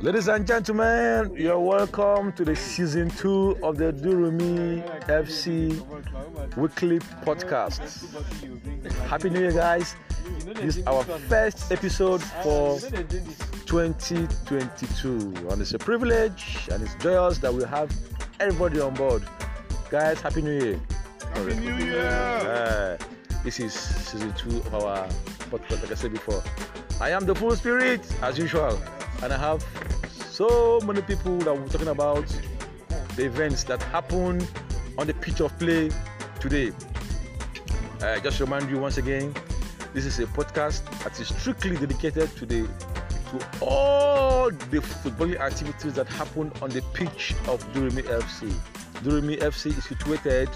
Ladies and gentlemen, you're welcome to the season two of the Durumi FC weekly podcast. Happy New Year, guys! This is our first episode for 2022, and it's a privilege and it's joyous that we have everybody on board. Guys, Happy New Year! Happy New Year! Uh, this is season two of our podcast, like I said before. I am the full spirit, as usual, and I have so many people that we're talking about the events that happened on the pitch of play today. Uh, just remind you once again, this is a podcast that is strictly dedicated to the to all the footballing activities that happen on the pitch of Durumi FC. Durumi FC is situated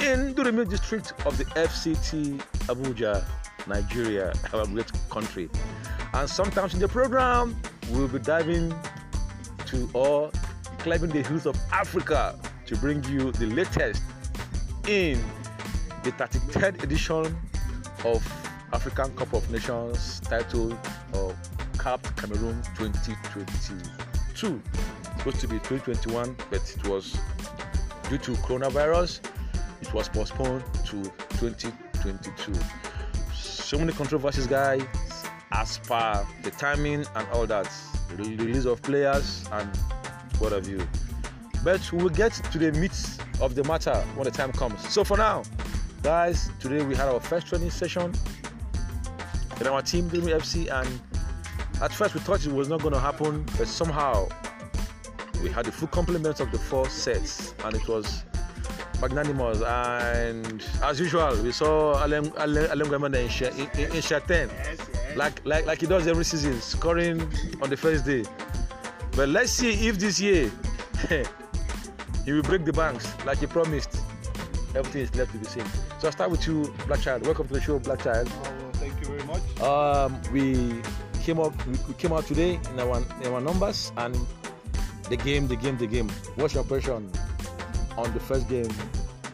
in Durumi district of the FCT Abuja, Nigeria, our great country. And sometimes in the program, we'll be diving to or climbing the hills of Africa to bring you the latest in the 33rd edition of African Cup of Nations titled uh, CAP Cameroon 2022. Supposed to be 2021, but it was due to coronavirus, it was postponed to 2022. So many controversies, guys, as per the timing and all that, release of players and what have you. But we will get to the meat of the matter when the time comes. So for now, guys, today we had our first training session in our team, Durumi FC, and at first we thought it was not going to happen, but somehow we had the full complement of the four sets, and it was magnanimous. And as usual, we saw Alem Alem Alem in, Sh- in, in, in Shaten, like like like he does every season, scoring on the first day. But let's see if this year he will break the banks like he promised. Everything is left to be seen. So I'll start with you, Black Child. Welcome to the show, Black Child. Oh, well, thank you very much. Um, we came up we came out today in our in our numbers and the game, the game, the game. What's your impression on the first game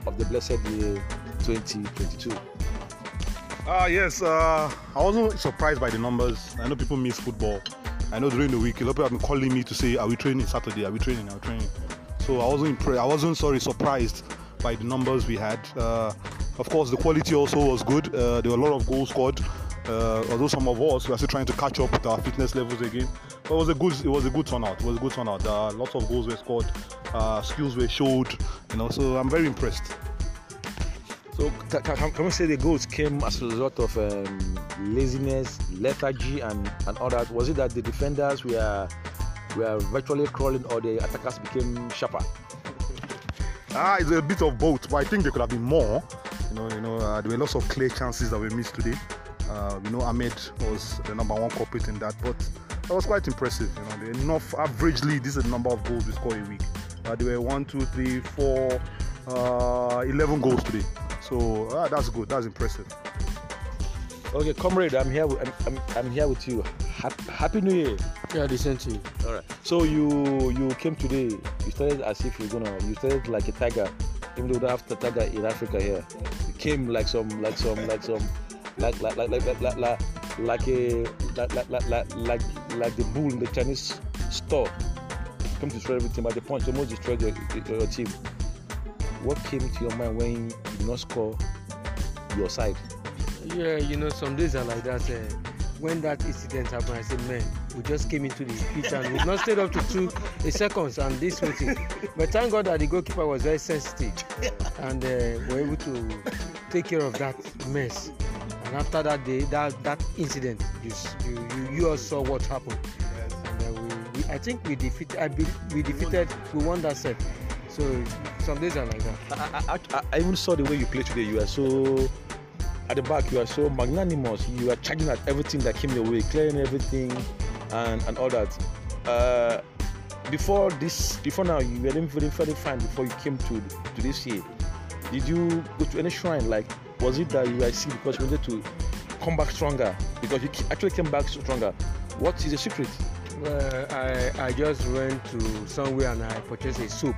of the blessed year 2022? Ah, yes, uh, I wasn't surprised by the numbers. I know people miss football. I know during the week, a lot of people have been calling me to say, Are we training Saturday? Are we training? Are we training? So I wasn't impre- I wasn't sorry surprised by the numbers we had. Uh, of course, the quality also was good. Uh, there were a lot of goals scored. Uh, although some of us were still trying to catch up with our fitness levels again, but it was a good it was a good turnout. It was a good turnout. Uh, lots of goals were scored, uh, skills were showed. You know, so I'm very impressed. So ca- ca- can, can we say the goals came as a result of um, laziness, lethargy, and, and all that? Was it that the defenders were were virtually crawling, or the attackers became sharper? Ah, it's a bit of both, but I think there could have been more. You know, you know, uh, there were lots of clear chances that were missed today. Uh, you know, Ahmed was the number one culprit in that, but that was quite impressive. You know, the enough averagely, this is the number of goals we score a week. Uh, there were one, two, three, four, uh, 11 goals today. So uh, that's good. That's impressive. Okay, comrade, I'm here. With, I'm, I'm, I'm here with you. Happy, Happy New Year. Yeah, the same to you. All right. So you you came today. You started as if you're gonna. You started like a tiger, even though we don't have tiger in Africa here. You came like some like some like some like like like like like like, like, like a like like, like like like like the bull in the Chinese store. Come to destroy everything, but the punch almost destroyed your, your, your team. What came to your mind when you did not score your side? Yeah, you know, some days are like that. Uh, when that incident happened, I said, man, we just came into the pitch and we've not stayed up to two uh, seconds and this whole thing. But thank God that the goalkeeper was very sensitive and uh, were able to take care of that mess. And after that day, that, that incident, you, you, you, you all saw what happened. And uh, we, we, I think we defeated, I be, we defeated, we won that set. So some days are like that. I, I, I, even saw the way you played today. You are so at the back. You are so magnanimous. You are charging at everything that came your way, clearing everything, and and all that. Uh, before this, before now, you were doing very very fine. Before you came to to this year, did you go to any shrine? Like, was it that you were sick because you wanted to come back stronger? Because you actually came back stronger. What is the secret? Well, I, I just went to somewhere and I purchased a soup.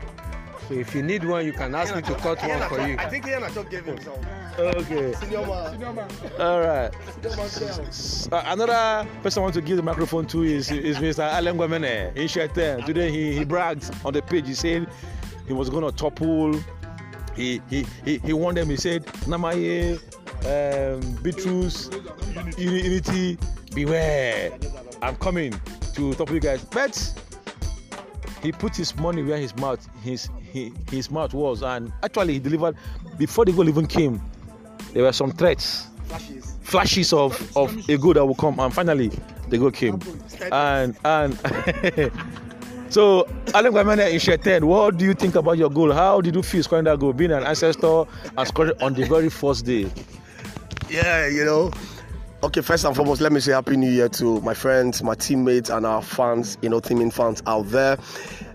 So if you need one, you can ask me to cut one for you. I think Ian Achok gave him some. Okay. Senior man. All right. Senior man girl. Uh, another person I want to give the microphone to is, is Mr. Alan Gwamene in Shaitan. Today he, he bragged on the page. He said he was going to topple. He, he, he, he warned them. He said, Namaye, um, Beatrice, Unity, beware. I'm coming to topple you guys. But he put his money where his mouth his he, his mouth was and actually he delivered before the goal even came there were some threats Flashes. flashes of of a goal that will come and finally the goal came and and so Alan Gwamene in Shetan, what do you think about your goal how did you feel scoring that goal being an ancestor and scoring on the very first day Yeah, you know. Okay, first and foremost, let me say Happy New Year to my friends, my teammates, and our fans, you know, teaming fans out there.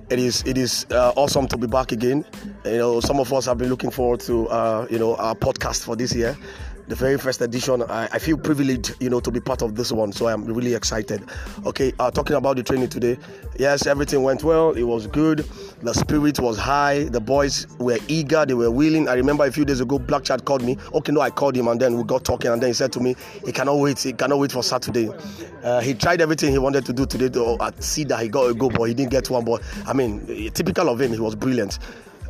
It is it is uh, awesome to be back again. You know, some of us have been looking forward to uh, you know our podcast for this year. The very first edition, I, I feel privileged, you know, to be part of this one. So I'm really excited. Okay, uh, talking about the training today. Yes, everything went well. It was good. The spirit was high. The boys were eager. They were willing. I remember a few days ago, Black Child called me. Okay, no, I called him, and then we got talking, and then he said to me, he cannot wait. He cannot wait for Saturday. Uh, he tried everything he wanted to do today to see that he got a goal, but he didn't get one. But I mean, typical of him, he was brilliant.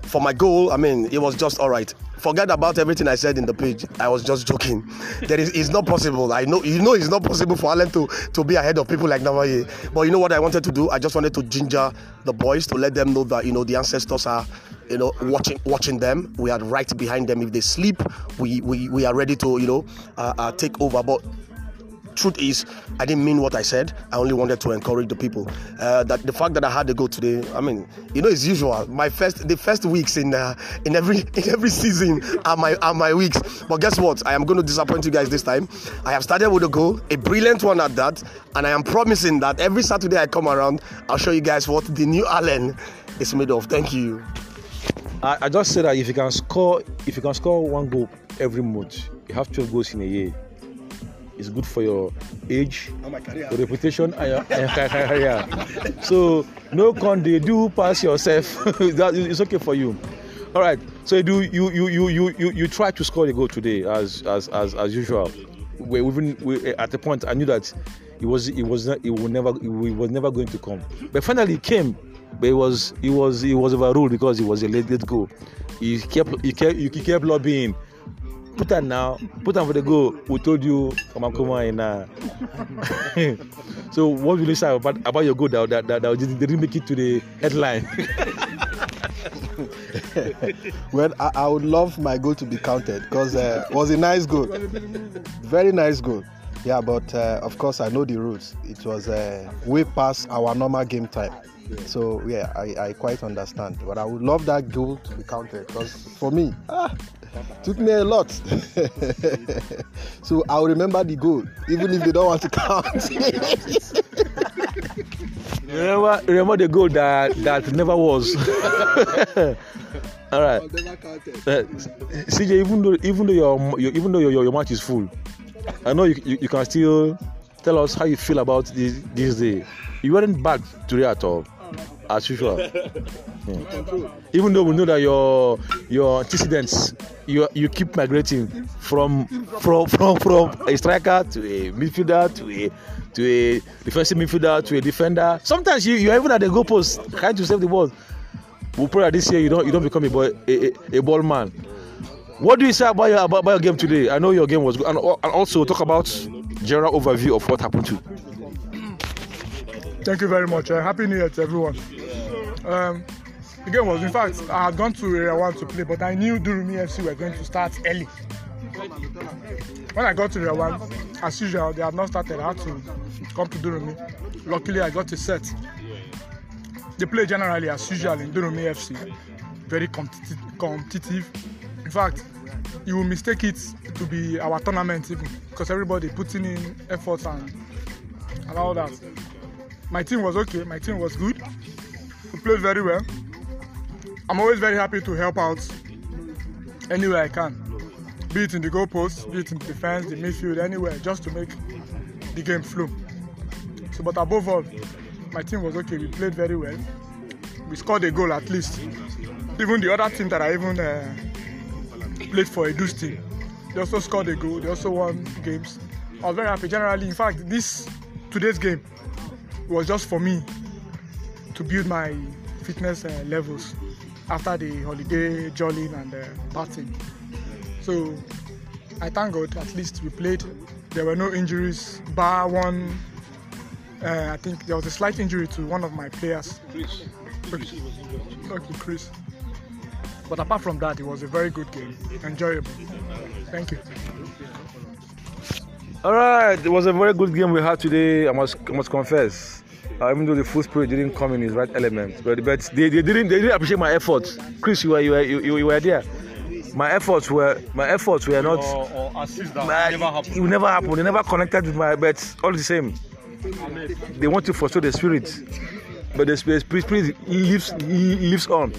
For my goal, I mean, it was just all right. Forget about everything I said in the page. I was just joking. There is, it's not possible. I know, you know, it's not possible for Allen to to be ahead of people like Navaye. But you know what I wanted to do? I just wanted to ginger the boys to let them know that you know the ancestors are you know watching watching them we are right behind them if they sleep we we, we are ready to you know uh, uh, take over but truth is i didn't mean what i said. I only wanted to encourage the people. Uh, that the fact that i had to go today i mean you know it's usual. My first the first weeks in uh, in every in every season are my are my weeks. But guess what? I am going to disappoint you guys this time. I have started with a goal a brilliant one at that and i am promising that every saturday i come around i'll show you guys what the new allen is made of. Thank you. I, I just said that if you can score if you can score one goal every month you have 12 goals in a year it's good for your age oh my career your reputation and your, career. So no con they do pass yourself. that it's okay for you. All right. So you do you you you you you you try to score a goal today as as as as usual. We even we, at the point I knew that it was it was not it would never it was never going to come. But finally it came. But it was it was it was overruled because it was a late late goal. He kept he kept he kept lobbying put am now put am for the goal we told you kamakoma in uh, so what will you say about about your goal that that, that, that didn't, didn't make it to the headline Well, I, I would love my goal to be counted because uh, it was a nice goal. Very nice goal. Yeah, but uh, of course, I know the rules. It was uh, way past our normal game time. So, yeah, I, I quite understand. But I would love that goal to be counted because for me, ah, took me a lot. so, I'll remember the goal, even if they don't want to count. remember remember the goal that that never was. All right uh, CJ even though even though your, your even though your, your, your match is full I know you, you, you can still tell us how you feel about this this day. You weren't bad today at all as usual. Yeah. even though we know that your your antecedents you you keep migrating from from from from a striker to a midfielder to a to a defensive midfielder to a defender. Sometimes you you're even at the goalpost trying to save the ball. We pray that this year you don't you don't become a boy a, a, a ball man. What do you say about your about, about your game today? I know your game was good. And, and also talk about general overview of what happened to Thank you very much. Uh, Happy New Year to everyone. Um, the game was, in fact, I had gone to Area 1 to play, but I knew Durumi FC were going to start early. When I got to Area 1, as usual, they had not started. I had to come to Durumi. Luckily, I got a set. They play generally as usual in Durumi FC. Very competi- competitive. In fact, you will mistake it to be our tournament even because everybody putting in effort and, and all that. My team was okay. My team was good. We played very well. I'm always very happy to help out anywhere I can, be it in the goal post, be it in the defense, the midfield, anywhere, just to make the game flow. So, but above all, my team was okay. We played very well. We scored a goal at least. even the other team that I even uh, played for, a Edu's team, they also scored a goal. They also won games. I was very happy. Generally, in fact, this today's game was just for me to build my fitness uh, levels after the holiday jollying and uh, partying. So I thank God at least we played. There were no injuries, bar one. Uh, I think there was a slight injury to one of my players. Chris. Okay. Okay, Chris. But apart from that, it was a very good game, enjoyable. Thank you. All right, it was a very good game we had today. I must, I must confess. Uh, even though the full spirit didn't come in his right element, but, but they, they didn't they didn't appreciate my efforts. Chris, you were you were you, you were there. My efforts were my efforts were not. Or, or assist that my- never happened. It never happen. They never connected with my. But all the same, they want to frustrate the spirit, but the spirit, spirit lives lives on.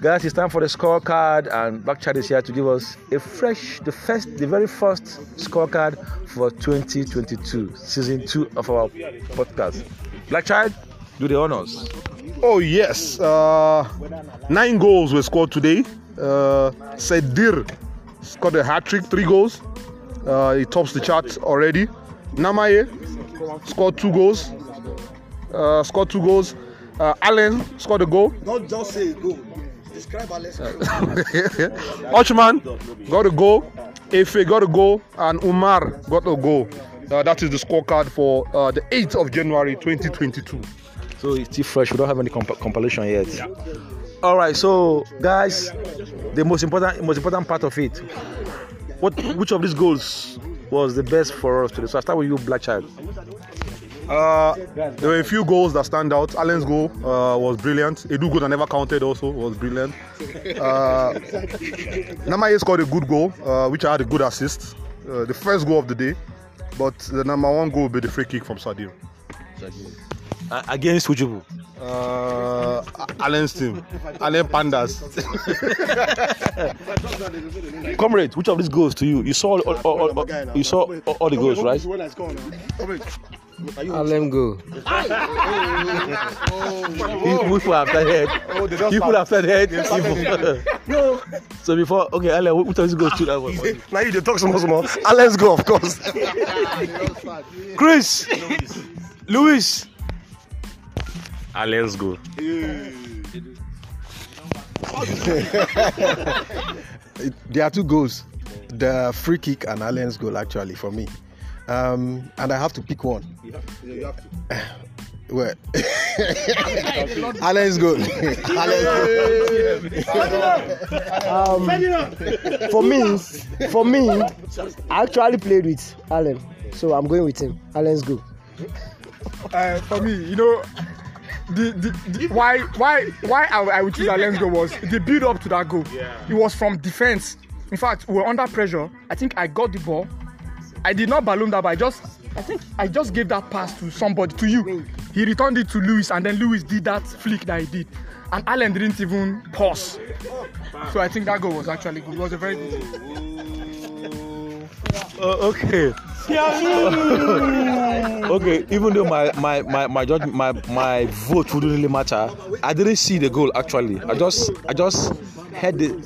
Guys, it's time for the scorecard, and Black Child is here to give us a fresh, the first, the very first scorecard for 2022, season two of our podcast. Black Child, do the honors. Oh yes, uh, nine goals were scored today. Uh, Sedir scored a hat trick, three goals. Uh, he tops the chart already. Namaye scored two goals. Uh, scored two goals. Uh, Allen scored a goal. Not just say go. Describe Alex. Ochman got a goal. Efe got a goal, and Umar got a goal. Uh, that is the scorecard for uh, the 8th of January 2022. So it's still fresh. We don't have any comp- compilation yet. All right. So, guys, the most important, most important part of it. What, which of these goals was the best for us today? So I start with you, Black Child. Uh, there were a few goals that stand out. Allen's goal uh, was brilliant. Edu goal that never counted also was brilliant. Uh, Namaye scored a good goal, uh, which I had a good assist. Uh, the first goal of the day, but the number one goal will be the free kick from Sadir. Uh, against Ujubu. Uh, Allen's team, Allen Pandas. Comrade, which of these goals to you? You saw all, all, all, all- you saw all, all the goals, right? Alem go. People people have started head. People have started head. People- no. So before, okay, Ale, which of these goals to that one? Now you dey talk small more, Ah, let's go, of course. Chris, Louis. Let's go. There are two goals. The free kick and Allen's goal actually for me. Um, and I have to pick one. Well, Allen's goal. Allen's goal. for me, for me, I actually played with Allen, so I'm going with him. Allen's good. Uh, for me, you know, the, the, the why why why I, I would choose Allen's goal was the build up to that goal. It was from defense. In fact, we were under pressure. I think I got the ball. I did not balloon that, but I just I think I just gave that pass to somebody to you. He returned it to Lewis, and then Lewis did that flick that he did, and Allen didn't even pause. So I think that goal was actually good. It was a very good. Uh, okay. okay, even though my my my my judge my my vote wouldn't really matter, I didn't see the goal actually. I just I just heard the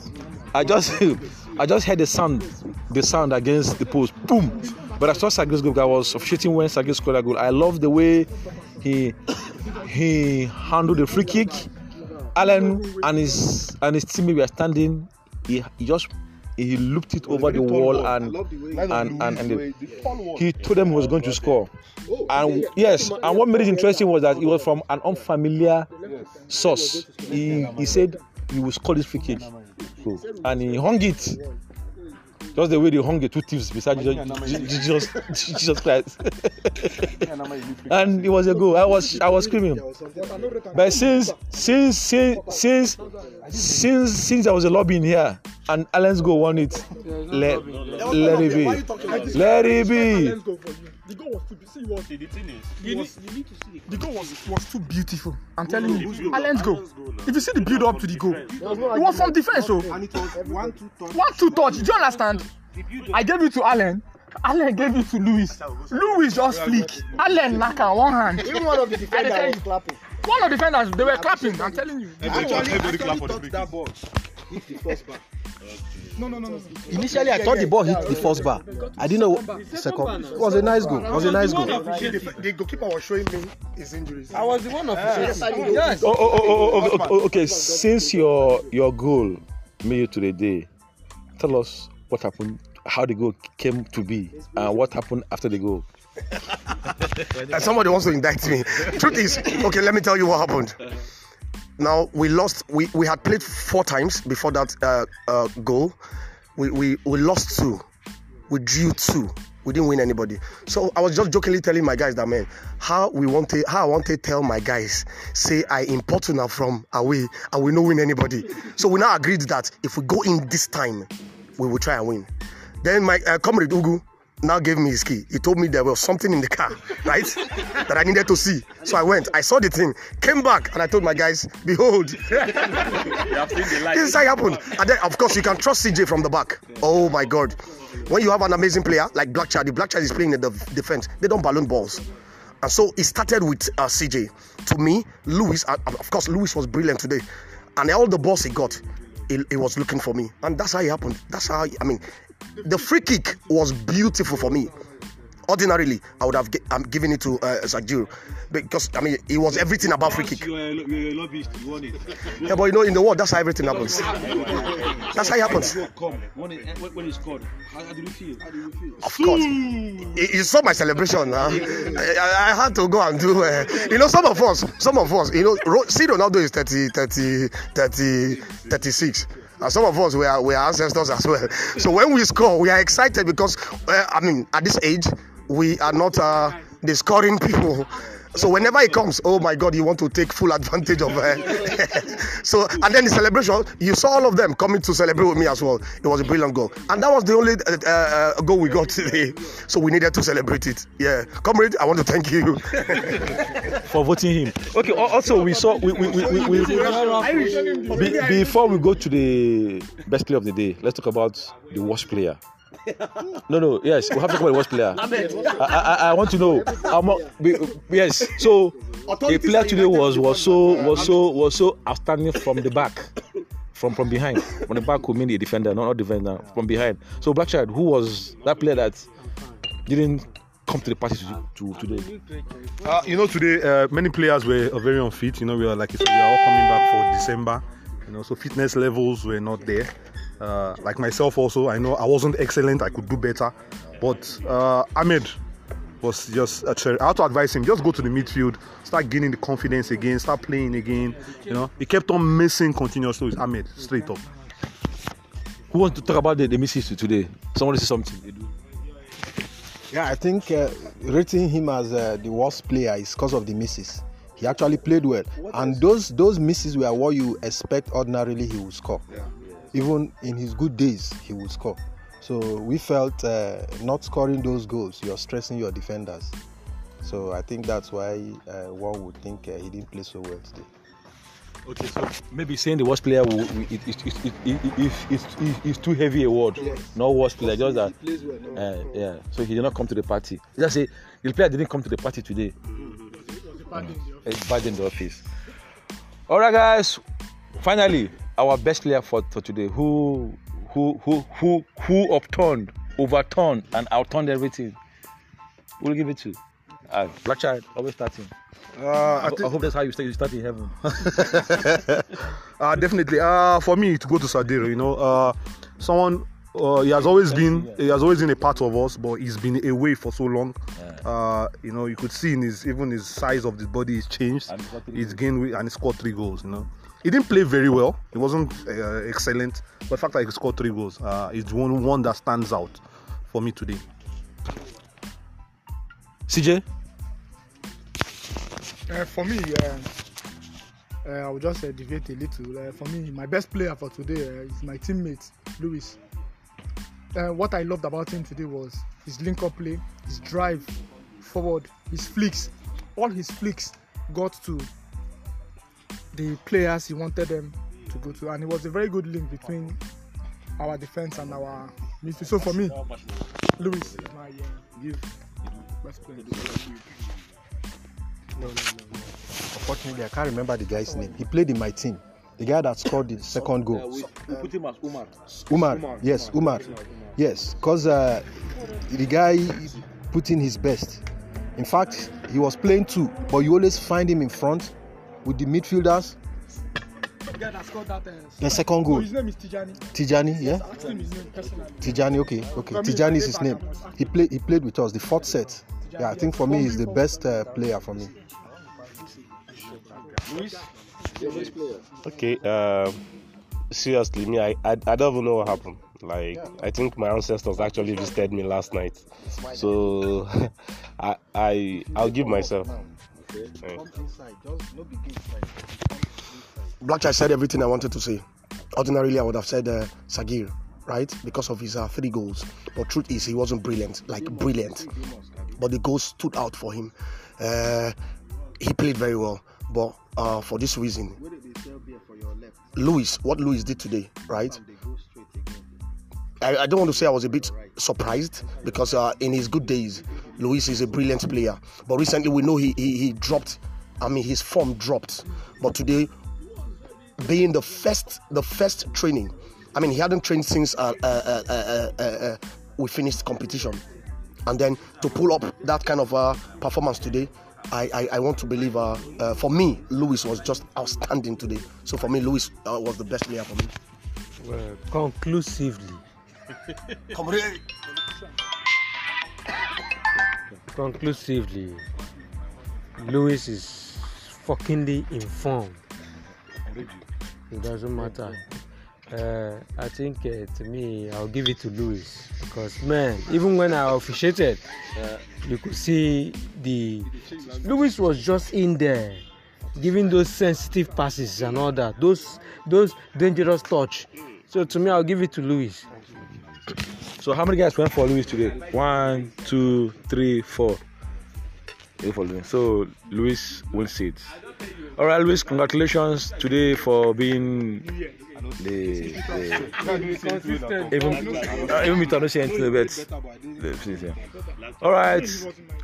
I just I just heard the sound the sound against the post. Boom. But I saw Sagi's goal. I was officiating when Sagi scored that goal. I love the way he he handled the free kick. Allen and his and his teammate were standing. He, he just he looped it over the wall and and and, and the, he told them he was going to score. And yes, and what made it interesting was that it was from an unfamiliar source. He he said he will score this free kick, and he hung it. Just the way they hung the two thieves beside Jesus, Jesus, Jesus Christ, and it was a goal. I was I was screaming, but since since since since since since there was a lobby in here and Alan's goal won it, let let it be, let it be. The goal was too see what the thing is. You need, you need to see the goal was was too beautiful. I'm telling you, Allen's goal. If you see the build up to the goal, it was from defense. So And it was one, two, touch. one two touch. Do you understand? I gave it to Allen. Allen gave it to Lewis. Lewis just flick. Allen knock on one hand. Even one of the defenders was clapping. One of the defenders, they were clapping. I'm telling you. Everybody clap for the free kick. ball hit the first bar. No, no, no, no. Initially, I thought the ball hit the first bar. I didn't know second. It was a nice goal. It was a nice goal. The, the goalkeeper was showing me his injuries. I was the one officiating. Yes. Oh, oh, oh, oh, oh, oh, okay. Since your your goal made you to the day, tell us what happened, how the goal came to be, and what happened after the goal. Uh, somebody wants to indict me. Truth is, okay, let me tell you what happened. Now we lost. We, we had played four times before that uh, uh, goal. We, we we lost two. We drew two. We didn't win anybody. So I was just jokingly telling my guys that man, how we want to how I want to tell my guys, say I import now from away and we not win anybody. So we now agreed that if we go in this time, we will try and win. Then my uh, comrade Ugu now gave me his key. He told me there was something in the car, right, that I needed to see. So I went, I saw the thing, came back, and I told my guys, behold, this is how it happened. And then, of course, you can trust CJ from the back. Oh my God. When you have an amazing player like Black Child, the Black Child is playing in the defense, they don't balloon balls. And so it started with uh, CJ. To me, Lewis, uh, of course, Lewis was brilliant today. And all the balls he got, he, he was looking for me. And that's how it happened. That's how, I mean, the free kick was beautiful for me. Ordinarily, I would have gi- um, given it to uh, Sajiro because I mean it was everything about free kick. Lobbyist, you want it. Yeah, but you know, in the world, that's how everything happens. That's how it happens. When it, when it's scored, how, how do you feel? How do you feel? Of course, you, you saw my celebration. Huh? I, I, had to go and do. Uh, you know, some of us, some of us, you know, see Ronaldo is 30, 30, 30, 36. And some of us we are we are ancestors as well. So when we score, we are excited because uh, I mean, at this age, we are not uh, the scoring people. So whenever it comes, oh my God, you want to take full advantage of it. so and then the celebration, you saw all of them coming to celebrate with me as well. It was a brilliant goal, and that was the only uh, uh, goal we got today. So we needed to celebrate it. Yeah, comrade, I want to thank you. for voting him. Okay. al- Also, we saw we we we, we, we be, before we go to the best player of the day. Let's talk about the worst player. No, no. Yes, we have to talk about the worst player. I, I, I want to know. How much, be, yes. So the player today was was so was so was so outstanding from the back. From from behind, from the back who mean the defender, not not defender, from behind. So Blackchild, who was that player that didn't come to the party to, to today? Uh, you know, today uh, many players were very unfit. You know, we are like I said, we are all coming back for December. You know, so fitness levels were not there. Uh, like myself, also, I know I wasn't excellent. I could do better, but uh, Ahmed was just a cherry. I had to advise him just go to the midfield, start gaining the confidence again, start playing again. You know, he kept on missing continuously with Ahmed straight up. Who wants to talk about the, the misses today? Somebody say something. Yeah, I think uh, rating him as uh, the worst player is because of the misses. He actually played well, and those those misses were what you expect ordinarily he would score even in his good days, he would score. So we felt uh, not scoring those goals, you're stressing your defenders. So I think that's why uh, one would think uh, he didn't play so well today. Okay, so maybe saying the worst player will, it, it, it, it, it, is too heavy a word. Yes. Not worst player, just that. Well, uh, yeah, so he did not come to the party. Just say the player didn't come to the party today. Mm-hmm. It's mm. bad in the office. All right, guys. Finally, our best player for, for today, who who who who who upturned, overturned, and outturned everything. We'll give it to. Uh, Black child, always starting. Uh, I I, think I hope that's how you start. You start in heaven. uh, definitely. Uh, for me to go to Sadero, you know, uh, someone uh, he has always been he has always been a part of us, but he's been away for so long. Uh, you know, you could see in his even his size of the body is changed. And he scored three He's gained weight and he scored three goals. You know, he didn't play very well. He wasn't uh, excellent, but the fact that he scored three goals uh, is one one that stands out for me today. CJ. Uh, for me, uh, uh, I will just uh, deviate a little. Uh, for me, my best player for today uh, is my teammate, Lewis. Uh, what I loved about him today was his link up play, his drive forward, his flicks. All his flicks got to the players he wanted them to go to, and it was a very good link between our defense and our midfield. So for me, Lewis is my uh, best player. No, no, no. Unfortunately, I can't remember the guy's name. He played in my team. The guy that scored the second goal. we, we put him as Umar. Umar. Yes, Umar. Yes, because uh, the guy put in his best. In fact, he was playing two, but you always find him in front with the midfielders. The that scored that. Uh, The second goal. His name is Tijani. Tijani, yeah? Ask him his name personally. Tijani, okay, okay. Me, Tijani is his name. He played. He played with us the fourth set. Yeah, I think for me he's the best uh, player for me. Okay. Um, seriously, me, I, I, I don't even know what happened. Like, I think my ancestors actually visited me last night. So, I, I, I'll give myself. Yeah. Blackchild said everything I wanted to say. Ordinarily, I would have said uh, Sagir, right? Because of his uh, three goals. But truth is, he wasn't brilliant, like brilliant. But the goals stood out for him. Uh, he played very well. But uh, for this reason, Luis, what Luis did today, right? I, I don't want to say I was a bit surprised because uh, in his good days, Luis is a brilliant player. But recently, we know he, he, he dropped. I mean, his form dropped. But today, being the first the first training. I mean, he hadn't trained since uh, uh, uh, uh, uh, we finished competition, and then to pull up that kind of performance today, I, I, I want to believe. For me, Lewis was just outstanding today. So for me, Lewis was the best player for me. Well, conclusively, conclusively, Lewis is fuckingly informed. It doesn't matter. Uh, I think uh, to me, I'll give it to Lewis because man, even when I officiated, you could see the Lewis was just in there, giving those sensitive passes and all that, those those dangerous touch. So to me, I'll give it to Lewis. So how many guys went for Luis today? One, two, three, four. Luis. So Luis wins it. All right, Luis, congratulations today for being the, the even uh, even to understand anything but all right.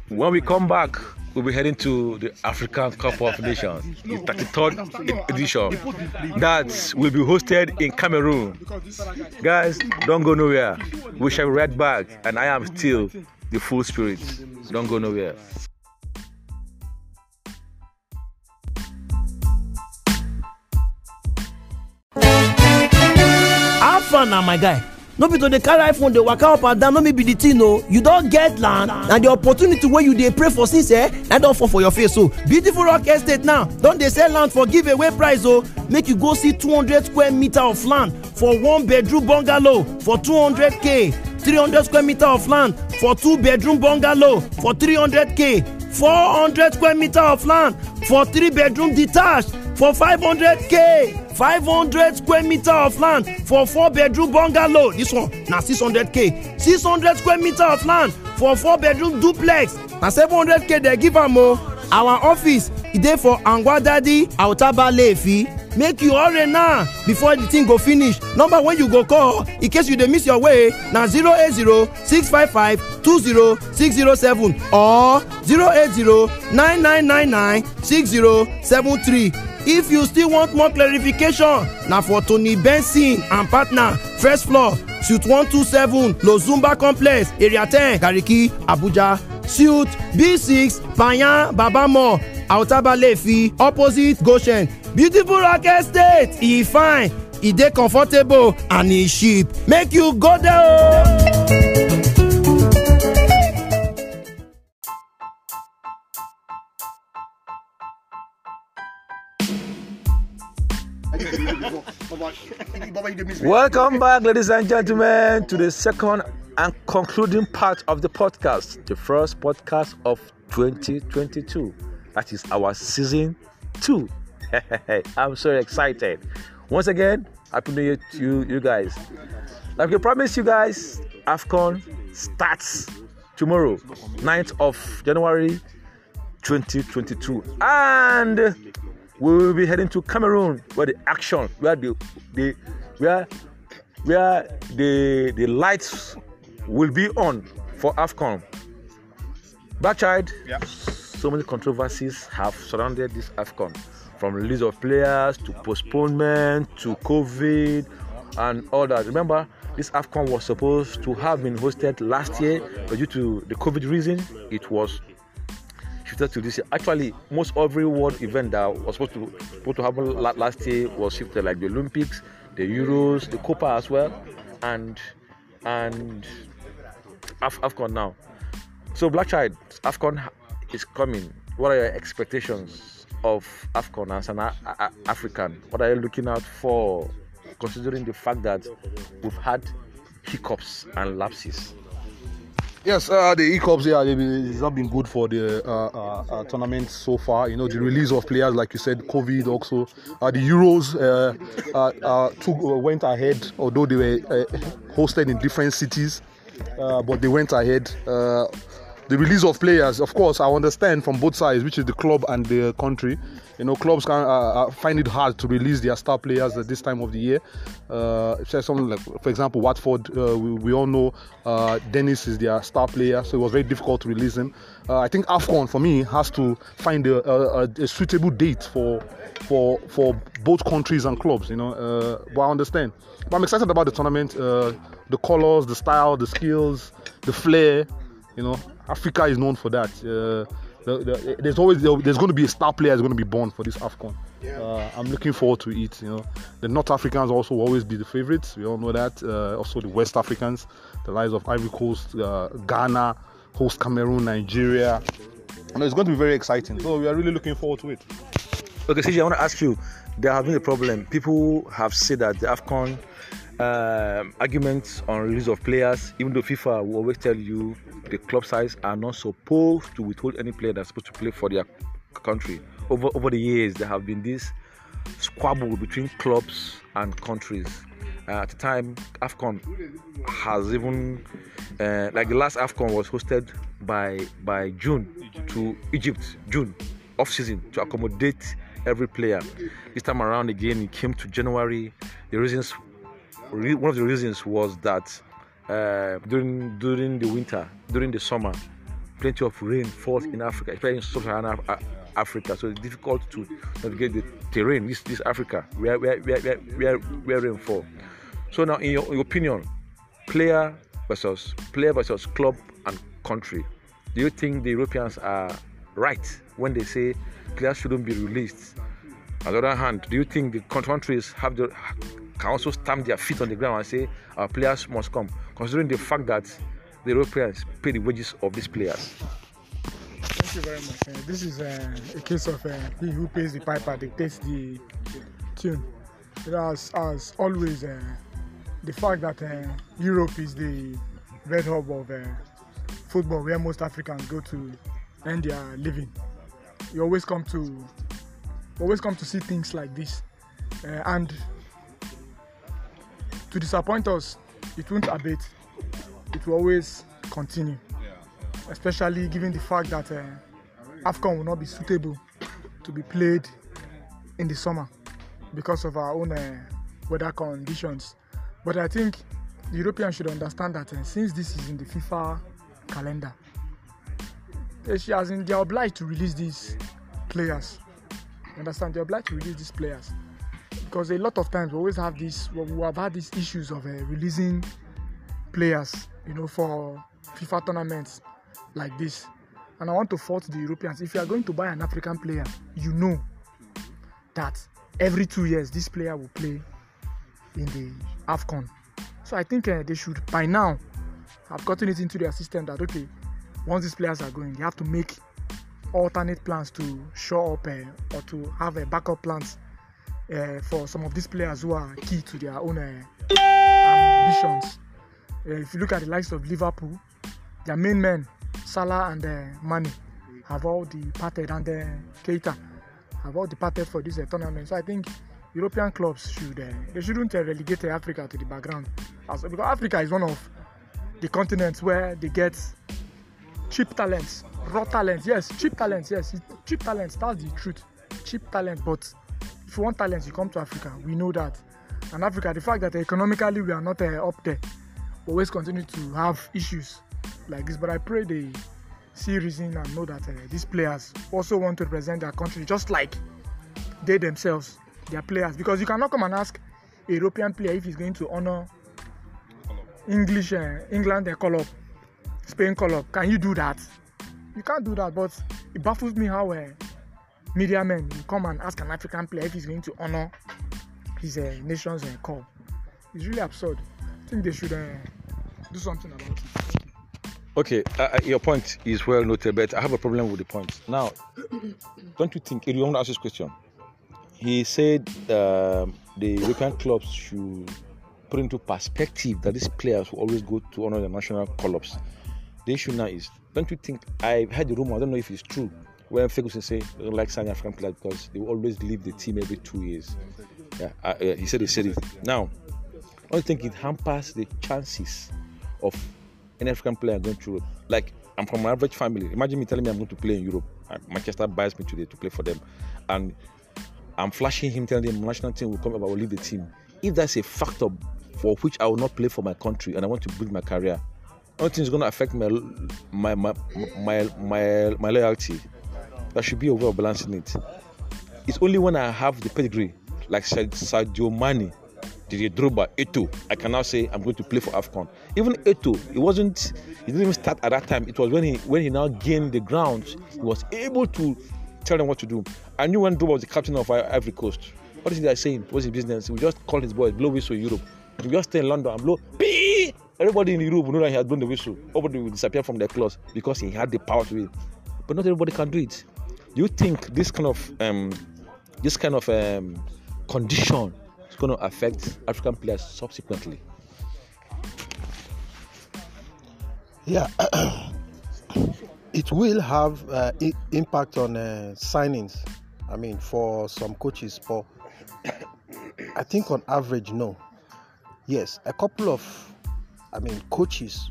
When we come back, we'll be heading to the African Cup of Nations, the 33rd edition. That will be hosted in Cameroon. Guys, don't go nowhere. We shall be right back, and I am still the full spirit. Don't go nowhere. How far na my guy. No be to dey carry iphone dey waka up and down no be be the thing o you don get land na the opportunity wey you dey pray for since eh na don fall for your face o beautiful rock estate now don dey sell land for giveaway price o make you go see two hundred square meter of land for one bedroom bungalow for two hundred k. three hundred square meter of land for two bedroom bungalow for three hundred k. four hundred square meter of land for three bedroom detached for five hundred k five hundred square meter of land for four bedroom bungalow. This one na six hundred k. Six hundred square meter of land for four bedroom duplex. Na seven hundred k dey give am o. Our office e dey for angwadadi autaba lefi make you hurry now before the thing go finish. Number wey you go call in case you dey miss your way na zero eight zero six five five two zero six zero seven or zero eight zero nine nine nine nine six zero seven three if you still want more clarification na for tony benson and partner first floor suite one two seven lozumba complex area ten gariki abuja. Suite b six panyan babamo autaba lefi opposite goshen. Beautiful rock estate e fine e dey comfortable and e cheap make you go there o. Welcome back, ladies and gentlemen, to the second and concluding part of the podcast, the first podcast of 2022. That is our season two. I'm so excited. Once again, happy new year to you, you guys. Like I promised you guys, AFCON starts tomorrow, 9th of January 2022. And we will be heading to Cameroon where the action, where the, the where where the the lights will be on for AFCON. Backchild, Yeah. so many controversies have surrounded this AFCON, from release of players to postponement to COVID and all that. Remember, this AFCON was supposed to have been hosted last year, but due to the COVID reason, it was shifted to this year. Actually, most every world event that was supposed to supposed to happen last year was shifted, like the Olympics, the Euros, the Copa as well, and and Af- AFCON now. So, Black Child, AFCON is coming. What are your expectations of AFCON as an a- a- African? What are you looking out for, considering the fact that we've had hiccups and lapses? Yes, uh, the E-Cups, yeah, they, it's not been good for the uh, uh, uh, tournament so far. You know, the release of players, like you said, COVID also. Uh, the Euros uh, uh, took, went ahead, although they were hosted in different cities, but they went ahead. The release of players, of course, I understand from both sides, which is the club and the country. You know, clubs can uh, uh, find it hard to release their star players at this time of the year. Uh, something like, for example, Watford. Uh, we, we all know uh, Dennis is their star player, so it was very difficult to release him. Uh, I think Afcon for me has to find a, a, a- a suitable date for for for both countries and clubs. You know, uh, but I understand. But I'm excited about the tournament. Uh, the colors, the style, the skills, the flair. You know, Africa is known for that. Uh, the, the, there's always there's going to be a star player is going to be born for this Afcon. Uh, I'm looking forward to it. You know, the North Africans also will always be the favorites. We all know that. Uh, also the West Africans, the likes of Ivory Coast, uh, Ghana, host Cameroon, Nigeria. You know, it's going to be very exciting. So we are really looking forward to it. Okay, CJ, I want to ask you. There have been a problem. People have said that the Afcon um, arguments on release of players, even though FIFA will always tell you the club sides are not supposed to withhold any player that's supposed to play for their country. Over over the years, there have been this squabble between clubs and countries. Uh, at the time, Afcon has even uh, like the last Afcon was hosted by by June to Egypt, June off season to accommodate every player. This time around again, it came to January. The reasons, re- one of the reasons was that uh, during during the winter, during the summer, plenty of rain falls in Africa, especially in sub-Saharan Af- Af- Africa. So it's difficult to navigate the terrain. This this Africa, where where where, where, where rain fall. So now, in your, in your opinion, player versus player versus club and country, do you think the Europeans are right when they say players shouldn't be released? On the other hand, do you think the countries have the can also stamp their feet on the ground and say our players must come, considering the fact that the Europeans pay the wages of these players? Thank you very much. Uh, this is uh, a case of uh, he who pays the piper dictates the tune. As, as always, the fact that Europe is the red hub of football, where most Africans go to earn their living, you always come to always come to see things like this, and to disappoint us, it won't abate. It will always continue especially given the fact that uh, AFCON will not be suitable to be played in the summer because of our own uh, weather conditions. But I think the Europeans should understand that uh, since this is in the FIFA calendar, they, should- as in, they are obliged to release these players. You understand? They're obliged to release these players because a lot of times we always have this. We have had these issues of uh, releasing players, you know, for FIFA tournaments like this. And I want to fault the Europeans. If you are going to buy an African player, you know that every two years this player will play in the AFCON. So I think uh, they should, by now, have gotten it into their system that, okay, once these players are going, they have to make alternate plans to show up uh, or to have a backup plans uh, for some of these players who are key to their own uh, ambitions. Uh, if you look at the likes of Liverpool, their main men, Salah and uh, Mane, have all departed, and uh, Keita have all departed for this uh, tournament. So I think European clubs should uh, they shouldn't uh, relegate Africa to the background, As, because Africa is one of the continents where they get cheap talents, raw talents. Yes, cheap talents. Yes, cheap talents. That's the truth. Cheap talent, but if you want talents, you come to Africa. We know that. And Africa, the fact that economically we are not uh, up there, always continue to have issues like this. But I pray they see reason and know that uh, these players also want to represent their country just like they themselves, their players. Because you cannot come and ask a European player if he's going to honor English, uh, England call up, Spain call. Can you do that? You can't do that. But it baffles me how uh, media men will come and ask an African player if he's going to honor his uh, nation's uh, call. It's really absurd. I think they should uh, do something about it. Okay, uh, uh, your point is well noted, but I have a problem with the point. Now, don't you think, if you want to ask this question, he said um, the European clubs should put into perspective that these players will always go to honor the national call-ups. The issue now is, don't you think, I've heard the rumor, I don't know if it's true, where Ferguson they don't like signing African players because they will always leave the team every two years. Yeah, uh, yeah, he said he said it. Now, I don't think it hampers the chances of an African player going to Europe. Like I'm from an average family. Imagine me telling me I'm going to play in Europe. Manchester buys me today to play for them, and I'm flashing him, telling him national team will come up, I will leave the team. If that's a factor for which I will not play for my country and I want to build my career, I don't think it's going to affect my my my my my, my loyalty. There should be a way of balancing it. It's only when I have the pedigree, like Sadio Mane, Didier Drogba, Eto'o, I can now say I'm going to play for AFCON. Even Eto'o, it wasn't, he didn't even start at that time. It was when he when he now gained the ground, he was able to tell them what to do. I knew when Drogba was the captain of Ivory Coast. What is he saying? What's his business? We just call his boy, blow whistle Europe. We just stay in London and blow, Pee! Everybody in Europe will know that he has blown the whistle. Everybody will disappear from their claws because he had the power to it. But not everybody can do it. Do you think this kind of um, this kind of um, condition is going to affect African players subsequently? Yeah, it will have uh, I- impact on uh, signings. I mean, for some coaches, but I think on average, no. Yes, a couple of, I mean, coaches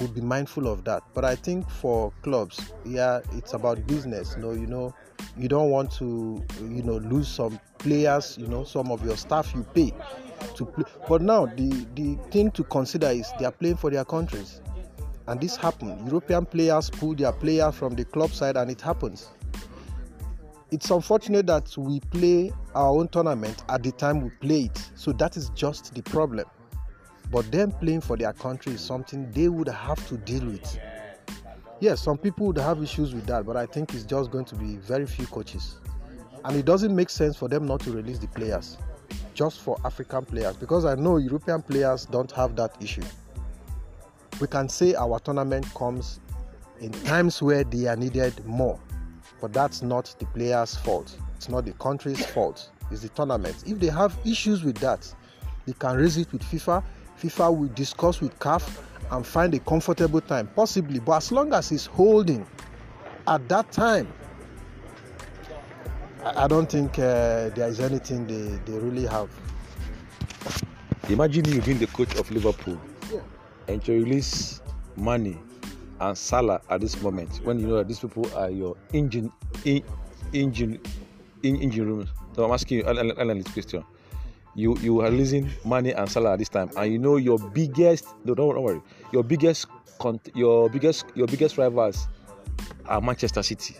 would be mindful of that. But I think for clubs, yeah, it's about business. You know, you know, you don't want to, you know, lose some players. You know, some of your staff you pay to play. But now the the thing to consider is they are playing for their countries, and this happened. European players pull their players from the club side, and it happens. It's unfortunate that we play our own tournament at the time we play it, so that is just the problem. But them playing for their country is something they would have to deal with. Yes, some people would have issues with that, but I think it's just going to be very few coaches. And it doesn't make sense for them not to release the players, just for African players, because I know European players don't have that issue. We can say our tournament comes in times where they are needed more, but that's not the players' fault. It's not the country's fault. It's the tournament. If they have issues with that, they can raise it with FIFA. FIFA will discuss with CAF and find a comfortable time, possibly. But as long as he's holding at that time, I don't think uh, there is anything they, they really have. Imagine you being the coach of Liverpool and to release Mane and Salah at this moment when you know that these people are your engine, in, engine, in, engine rooms. So I'm asking you, Alan, this question. You you are losing money and salary at this time, and you know your biggest. No, don't, don't worry. Your biggest, your biggest, your biggest rivals are Manchester City.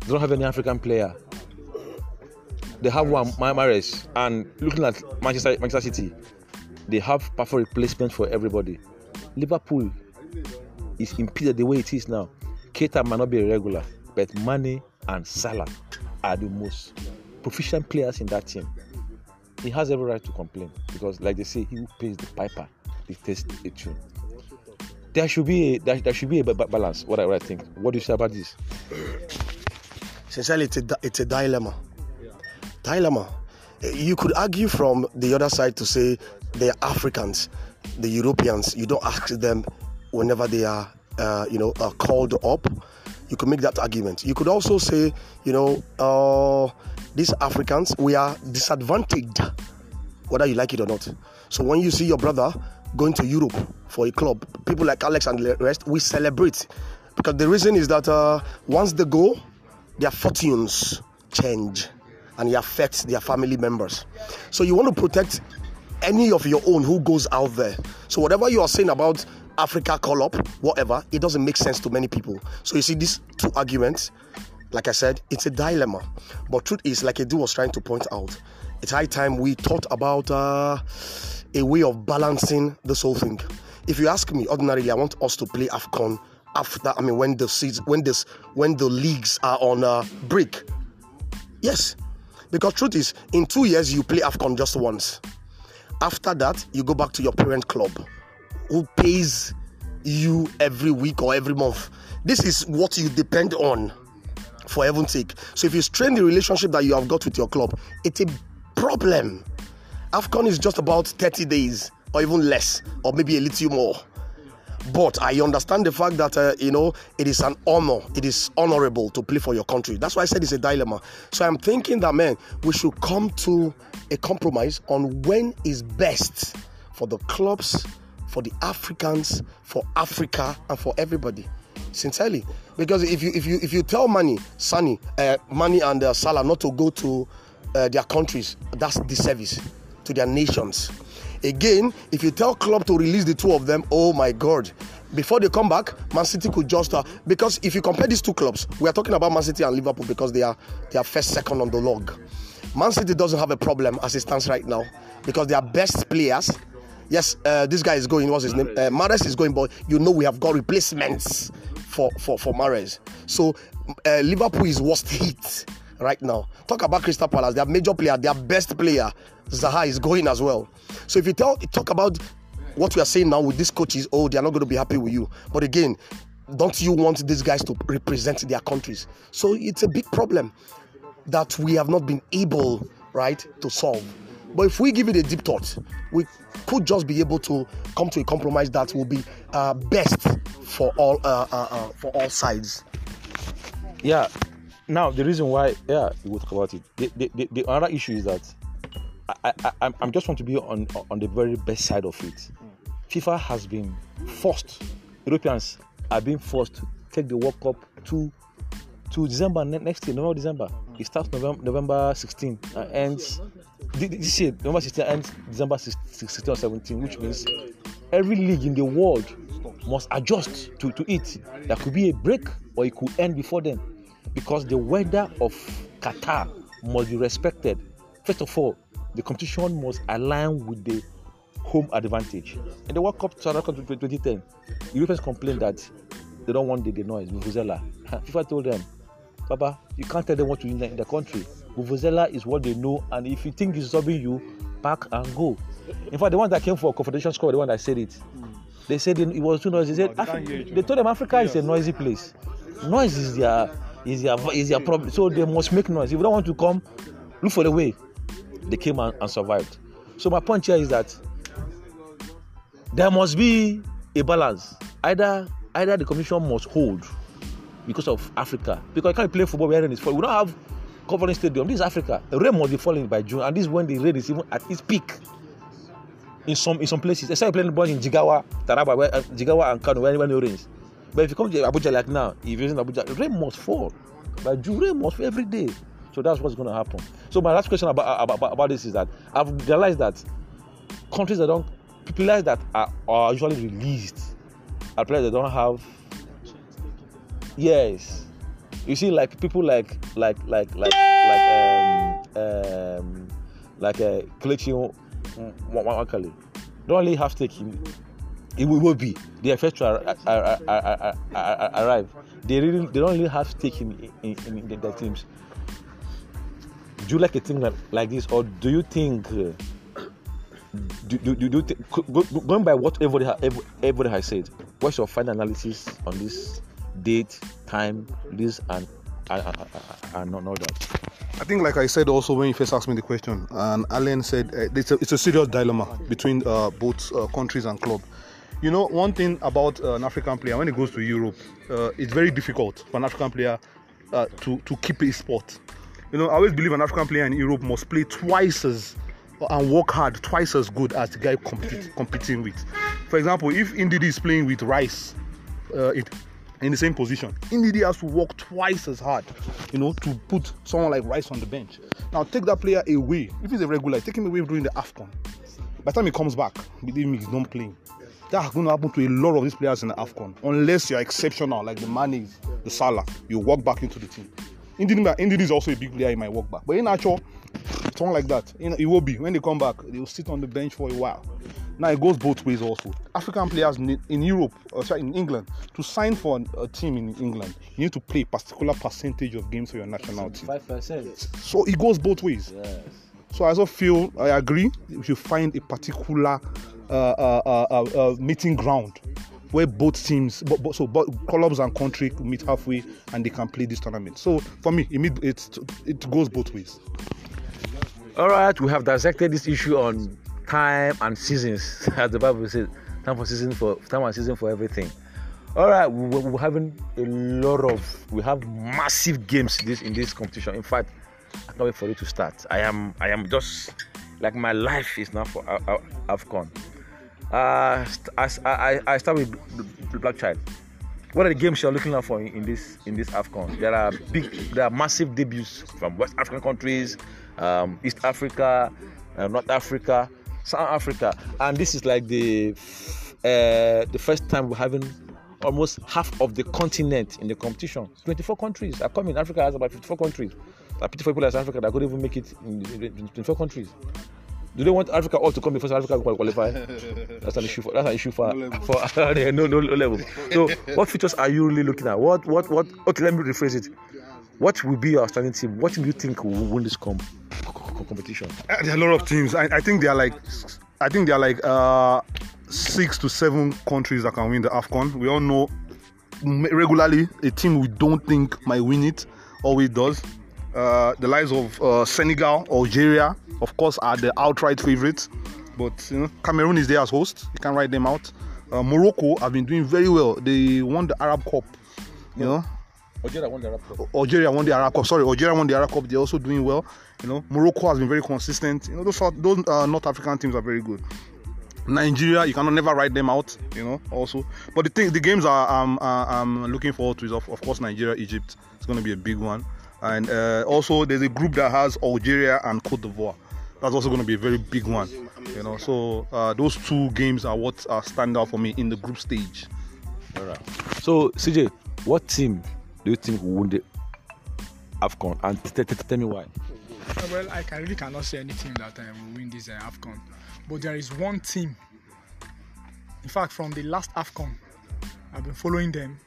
They don't have any African player. They have one Ma- Mahrez, and looking at Manchester Manchester City, they have perfect replacement for everybody. Liverpool is impeded the way it is now. Keita might not be a regular, but Mane and Salah are the most proficient players in that team. He has every right to complain because, like they say, he who pays the piper dictates the tune. There should be a, there, there should be a ba- ba- balance. What I, what I think. What do you say about this? Sincerely, it's a, it's a dilemma. Dilemma. You could argue from the other side to say they're Africans, the Europeans. You don't ask them whenever they are, uh, you know, uh, called up. You could make that argument. You could also say, you know, uh, these Africans, we are disadvantaged, whether you like it or not. So when you see your brother going to Europe for a club, people like Alex and the rest, we celebrate. Because the reason is that uh, once they go, their fortunes change and it affects their family members. So you want to protect any of your own who goes out there. So whatever you are saying about Africa call up, whatever, it doesn't make sense to many people. So you see these two arguments, like I said, it's a dilemma. But truth is, like Edu was trying to point out, it's high time we thought about uh, a way of balancing this whole thing. If you ask me, ordinarily, I want us to play AFCON after, I mean, when the season, when this, when the leagues are on uh, break. Yes, because truth is, in two years you play AFCON just once. After that, you go back to your parent club, who pays you every week or every month. This is what you depend on, for heaven's sake. So if you strain the relationship that you have got with your club, it's a problem. AFCON is just about 30 days or even less, or maybe a little more. But I understand the fact that uh, you know it is an honor, it is honorable to play for your country. That's why I said it's a dilemma. So I'm thinking that man, we should come to a compromise on when is best for the clubs, for the Africans, for Africa, and for everybody. Sincerely, because if you if you if you tell Mane, Sunny, uh, Mane and uh, Salah not to go to uh, their countries, that's disservice to their nations. Again, if you tell club to release the two of them, oh my God, before they come back, Man City could just uh, because if you compare these two clubs, we are talking about Man City and Liverpool because they are they are first, second on the log. Man City doesn't have a problem as it stands right now because their best players. Yes, uh, this guy is going. What's his name? Uh, Mahrez is going, but you know we have got replacements for for for Mahrez. So uh, Liverpool is worst hit right now. Talk about Crystal Palace. Their major player, their best player, Zaha is going as well. So if you tell talk about what we are saying now with these coaches, oh, they are not going to be happy with you. But again, don't you want these guys to represent their countries? So it's a big problem that we have not been able, right, to solve. But if we give it a deep thought, we could just be able to come to a compromise that will be uh, best for all uh, uh, uh for all sides. Yeah. Now the reason why, yeah, we talk about it. The, the, the, the other issue is that I, I, I'm just want to be on on the very best side of it. FIFA has been forced. Europeans are being forced to take the World Cup to to December next year, November, December. It starts November, November 16 and ends this year, November 16 ends December 16 or 17, which means every league in the world must adjust to, to it. There could be a break or it could end before then because the weather of Qatar must be respected. First of all, the competition must align with the home advantage. In the World Cup South Africa 2010, Europeans complained that they don't want the, the noise, Vuvuzela. FIFA told them, Baba, you can't tell them what to do in the country. Vuvuzela is what they know, and if you think it's disturbing you, pack and go. In fact, the one that came for a Confederation Squad, the one that said it, they said it was too noisy. They, said, Af- they told them Africa is a noisy place. Noise is their is their is their problem. So they must make noise. If you don't want to come, look for the way. They came and, and survived. So my point here is that there must be a balance. Either either the commission must hold because of Africa. Because you can't play football where rain is. We don't have covering stadium. This is Africa. The rain must be falling by June, and this is when the rain is even at its peak. In some in some places, except playing ball in Jigawa, Taraba, where, uh, Jigawa and Kano, where, it rains. But if you come to Abuja like now, if you're in Abuja, rain must fall. By June, rain must fall every day. So that's what's going to happen. So my last question about, about, about this is that I've realized that countries that don't players that are, are usually released are players that don't have yes you see like people like like like like like um um like a uh Kelechi Nwakali don't really have stake in it will be. Are first to arrive. They really they don't really have stake in in, in, their teams. Do you like a thing like this or do you think uh, do, do, do, do go, going by what everybody, everybody has said what's your final analysis on this date time this and and, and, and not that I think, like I said also when you first asked me the question, and Alan said uh, it's, a, it's, a, serious dilemma between uh, both uh, countries and club. You know, one thing about an African player when he goes to Europe, uh, it's very difficult for an African player uh, to to keep his spot. You know, I always believe an African player in Europe must play twice as and work hard twice as good as the guy compete, competing with. For example, if Ndidi is playing with Rice uh, it, in the same position, Ndidi has to work twice as hard, you know, to put someone like Rice on the bench. Now take that player away. If he's a regular, take him away during the AFCON. By the time he comes back, believe me, he's not playing. That's going to happen to a lot of these players in the AFCON. Unless you're exceptional, like the Manes, the Salah, you walk back into the team. Ndidi, is also a big player, he might walk back. But in actual, not like that. It will be. When they come back, they will sit on the bench for a while. Now it goes both ways also. African players in Europe, or sorry, in England, to sign for a team in England, you need to play a particular percentage of games for your national team. Five percent. So it goes both ways. Yes. So I also feel I agree. We should find a particular uh, uh, uh, uh, uh, meeting ground where both teams, but, but, so both clubs and country meet halfway and they can play this tournament. So for me, it it it goes both ways. All right, we have dissected this issue on time and seasons, as the Bible says, time for season for time and season for everything. All right, we, we- we're having a lot of we have massive games this in this competition. In fact, I can't wait for it to start. I am I am just like my life is now for Af- Af- Afcon. Uh, as I, I start with the Black Child. What are the games you're looking out for in, in this in this Afcon? There are big, there are massive debuts from West African countries, um, East Africa, uh, North Africa, South Africa, and this is like the uh, the first time we're having almost half of the continent in the competition. 24 countries are coming. Africa has about 54 countries. There 54 people in South Africa that couldn't even make it in, in, in 24 countries. Do they want Africa all to come before South Africa qual- qualify? That's an issue for that's an issue for, for no, no no level. So what features are you really looking at? What what what okay let me rephrase it. What will be your standing team? What do you think will win this com- co- co- competition? Uh, There are a lot of teams. I, I think they are like, I think they are like uh, six to seven countries that can win the Afcon. We all know regularly a team we don't think might win it always does. Uh, the likes of uh, Senegal, Algeria, of course, are the outright favorites. But you know, Cameroon is there as host. You can write them out. Uh, Morocco have been doing very well. They won the Arab Cup. You know, Algeria won the Arab Cup. Algeria won the Arab Cup. Sorry, Algeria won the Arab Cup. They're also doing well. You know, Morocco has been very consistent. You know, those South- those uh, North African teams are very good. Nigeria, you cannot never write them out. You know, also. But the thing, the games are um, uh, I'm looking forward to is of, of course Nigeria, Egypt. It's going to be a big one. And uh, also there's a group that has Algeria and Cote d'Ivoire. That's also going to be a very big one. You know, so uh, those two games are what uh, stand out for me in the group stage. All right. So CJ, what team do you think will win the Afcon? And t- t- t- tell me why. Uh, Well, I can, really cannot say anything that uh, will win this uh, AFCON. But there is one team. In fact, from the last AFCON, I've been following them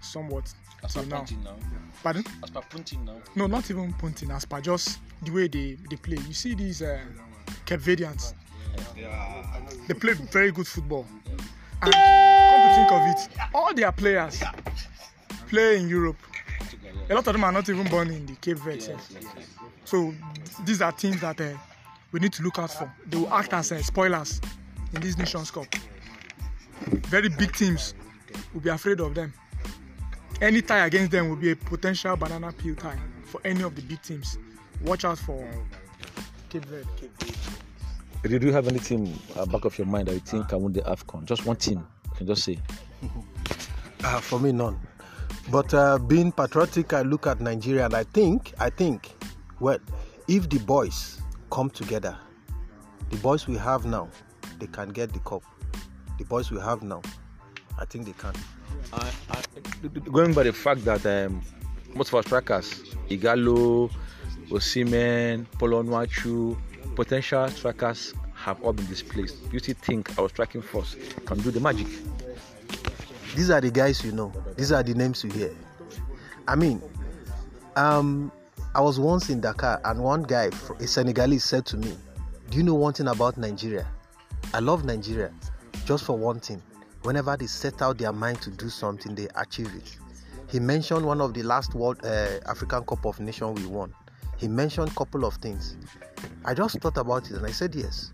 somewhat As per till now. punting now. Pardon? As per punting now. No, not even punting, as per just the way they, they play. You see these uh, Cape Verdeans. They play very good football. And come to think of it, all their players play in Europe. A lot of them are not even born in the Cape Verde. sef. So these are teams that uh, we need to look out for. They will act as uh, spoilers in this Nations Cup. Very big teams will be afraid of them. Any tie against them will be a potential banana peel tie for any of the big teams. Watch out for Cape Verde. Do you have any team uh, back of your mind that you think can win the Afcon? Just one team. You can just say. Uh, for me, none. But uh, being patriotic, I look at Nigeria and I think, I think, well, if the boys come together, the boys we have now, they can get the cup. The boys we have now, I think they can. I, I, going by the fact that um, most of our strikers, Ighalo, Osimhen, Polonwachu, potential strikers have all been displaced. You still think our striking force can do the magic? These are the guys you know. These are the names you hear. I mean, um, I was once in Dakar and one guy, a Senegalese, said to me, "Do you know one thing about Nigeria? I love Nigeria, just for one thing. Whenever they set out their mind to do something, they achieve it." He mentioned one of the last World uh, African Cup of Nations we won. He mentioned a couple of things. I just thought about it and I said, "Yes,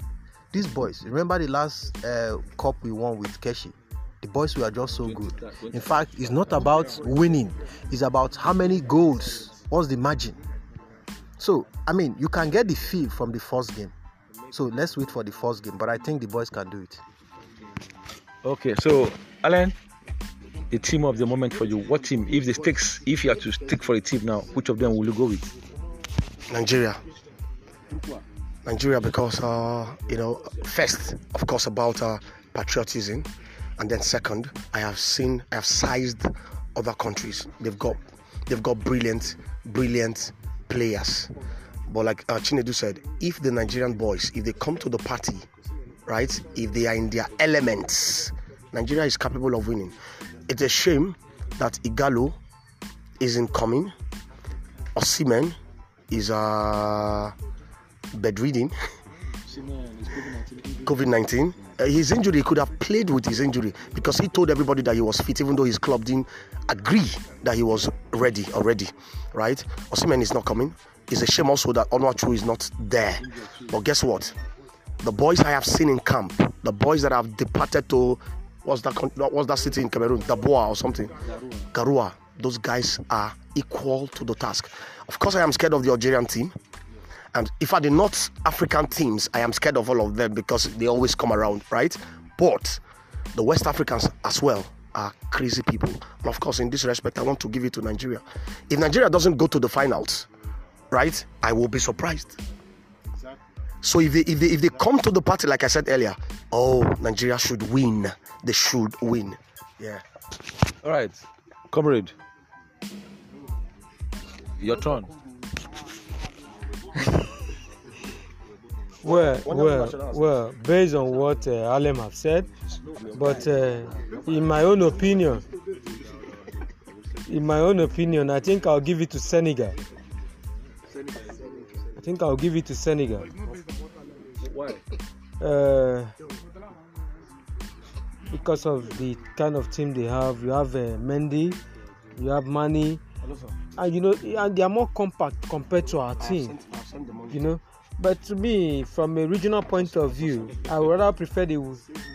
these boys. Remember the last uh, cup we won with Keshi? The boys were just so good. In fact, it's not about winning, it's about how many goals, what's the margin. So, I mean, you can get the feel from the first game. So, let's wait for the first game, but I think the boys can do it. Okay, so Alan, the team of the moment for you. What team? If the stakes, if you have to stick for a team now, which of them will you go with? Nigeria. Nigeria because uh, you know first of course about uh, patriotism And then second, I have seen, I have sized other countries. They've got, they've got brilliant, brilliant players. But like uh, Chinedu said, if the Nigerian boys, if they come to the party, right, if they are in their elements, Nigeria is capable of winning. It's a shame that Ighalo isn't coming. Osimhen is uh, bedridden. COVID 19. Uh, his injury could have played with his injury because he told everybody that he was fit, even though his club didn't agree that he was ready already. Right? Osimhen is not coming. It's a shame also that Onuachu is not there. But guess what? The boys I have seen in camp, the boys that have departed to what's that what's that city in Cameroon, Daboa or something, Garoua. Those guys are equal to the task. Of course, I am scared of the Algerian team. And if are the North African teams, I am scared of all of them because they always come around, right? But the West Africans as well are crazy people. And of course, in this respect, I want to give it to Nigeria. If Nigeria doesn't go to the finals, right, I will be surprised. So if they, if they if they come to the party, like I said earlier, oh, Nigeria should win. They should win. Yeah. All right, comrade. Your turn. Well, well, well, based on what uh, Alem have said, but uh, in my own opinion, in my own opinion, I think I'll give it to Senegal. I think I'll give it to Senegal. Why? Uh, because of the kind of team they have. You have uh, Mendy, you have Mane, and you know, and they are more compact compared to our team. You know, but to me, from a regional point of view, I would rather prefer the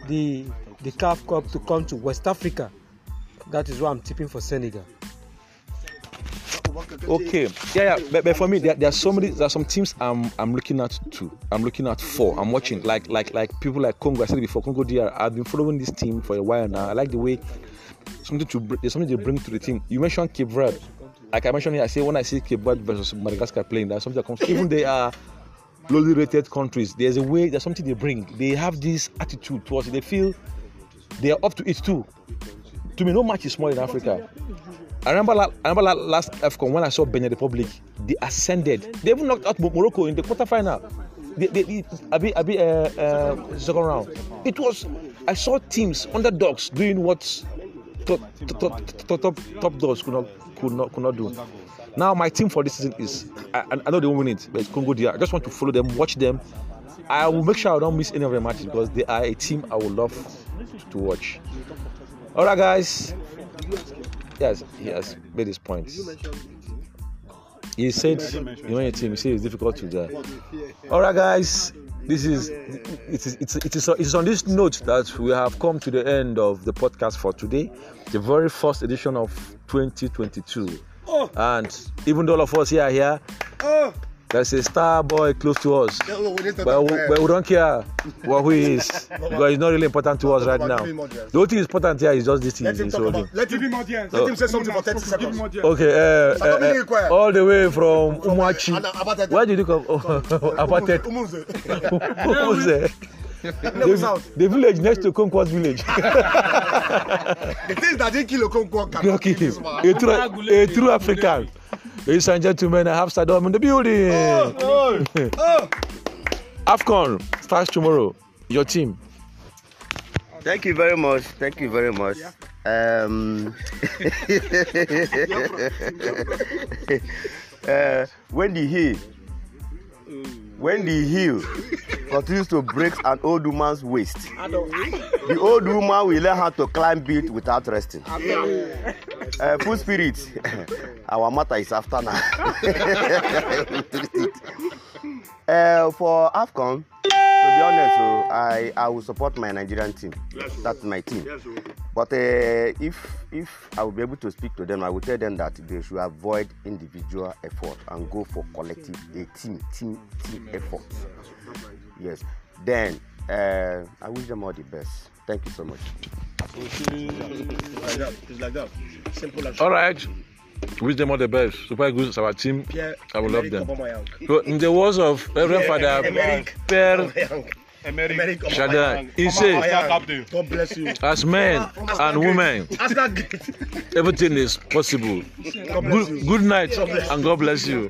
the the CAF Cup to come to West Africa. That is why I'm tipping for Senegal. Okay, yeah, yeah. But, but for me, there, there are so many. There are some teams I'm I'm looking at too. I'm looking at four I'm watching like like like people like Congo. I said it before. Congo DR. I've been following this team for a while now. I like the way something to there's something they bring to the team. You mentioned Cape Verde. Like I mentioned here, I say when I see Cape Verde versus Madagascar playing, there's something that comes. Even they are lowly rated countries. There's a way. There's something they bring. They have this attitude towards it. They feel they are up to it too. To me, no match is small in Africa. I remember, I remember la- last AFCON when I saw Benin Republic, they ascended. They even knocked out Morocco in the quarterfinal. They, they, they, abi, abi, uh, uh, second round. It was, I saw teams, underdogs, doing what top, top, top, top, top dogs could not, could, not, could not do. Now, my team for this season is, I, I know they won't win it, but it's Congo. I just want to follow them, watch them. I will make sure I don't miss any of their matches because they are a team I would love to watch. All right, guys. Yes, he has made his points. He said, you know, your team, he said it's difficult to do. All right, guys. This is it is it's, it is it is on this note that we have come to the end of the podcast for today, the very first edition of 2022. And even though all of us here are here, there's a star boy close to us, but, we- but we don't care what who he is because it's not really important to us right now. The only thing important here is just this thing. Let him talk about. Let him audience. Oh. Let him say something for 30 seconds. Okay, uh, uh, uh, all the way from Umachi. Where did you come? Oh, Abatet. Umuze. The, the village next to Conquest village. The things that didn't kill Okonkwo cannot Okay, kill this man. a true, a true African. Ladies and gentlemen, I have Saddam in the building. AFCON starts tomorrow. Your team. Thank you very much. Thank you very much. Um, uh, when the heel, when the heel continues to break an old woman's waist, the old woman will learn how to climb it without resting. Uh, full spirit, our matter is after now. uh, for AFCON, to be honest, oh, I, I will support my Nigerian team. That's my team. But uh, if if I will be able to speak to them, I will tell them that they should avoid individual effort and go for collective, a team, team, team effort. Yes. Then uh, I wish them all the best. Thank you so much. It's like that. It's like that. Simple as All right. Wish them all the best. Super Eagles is our team. Pierre I will love them. So in the words of Reverend Father Pierre. Emerick. Shaddai. He said. God bless you. as men and women, everything is possible. Good, good night and God bless you.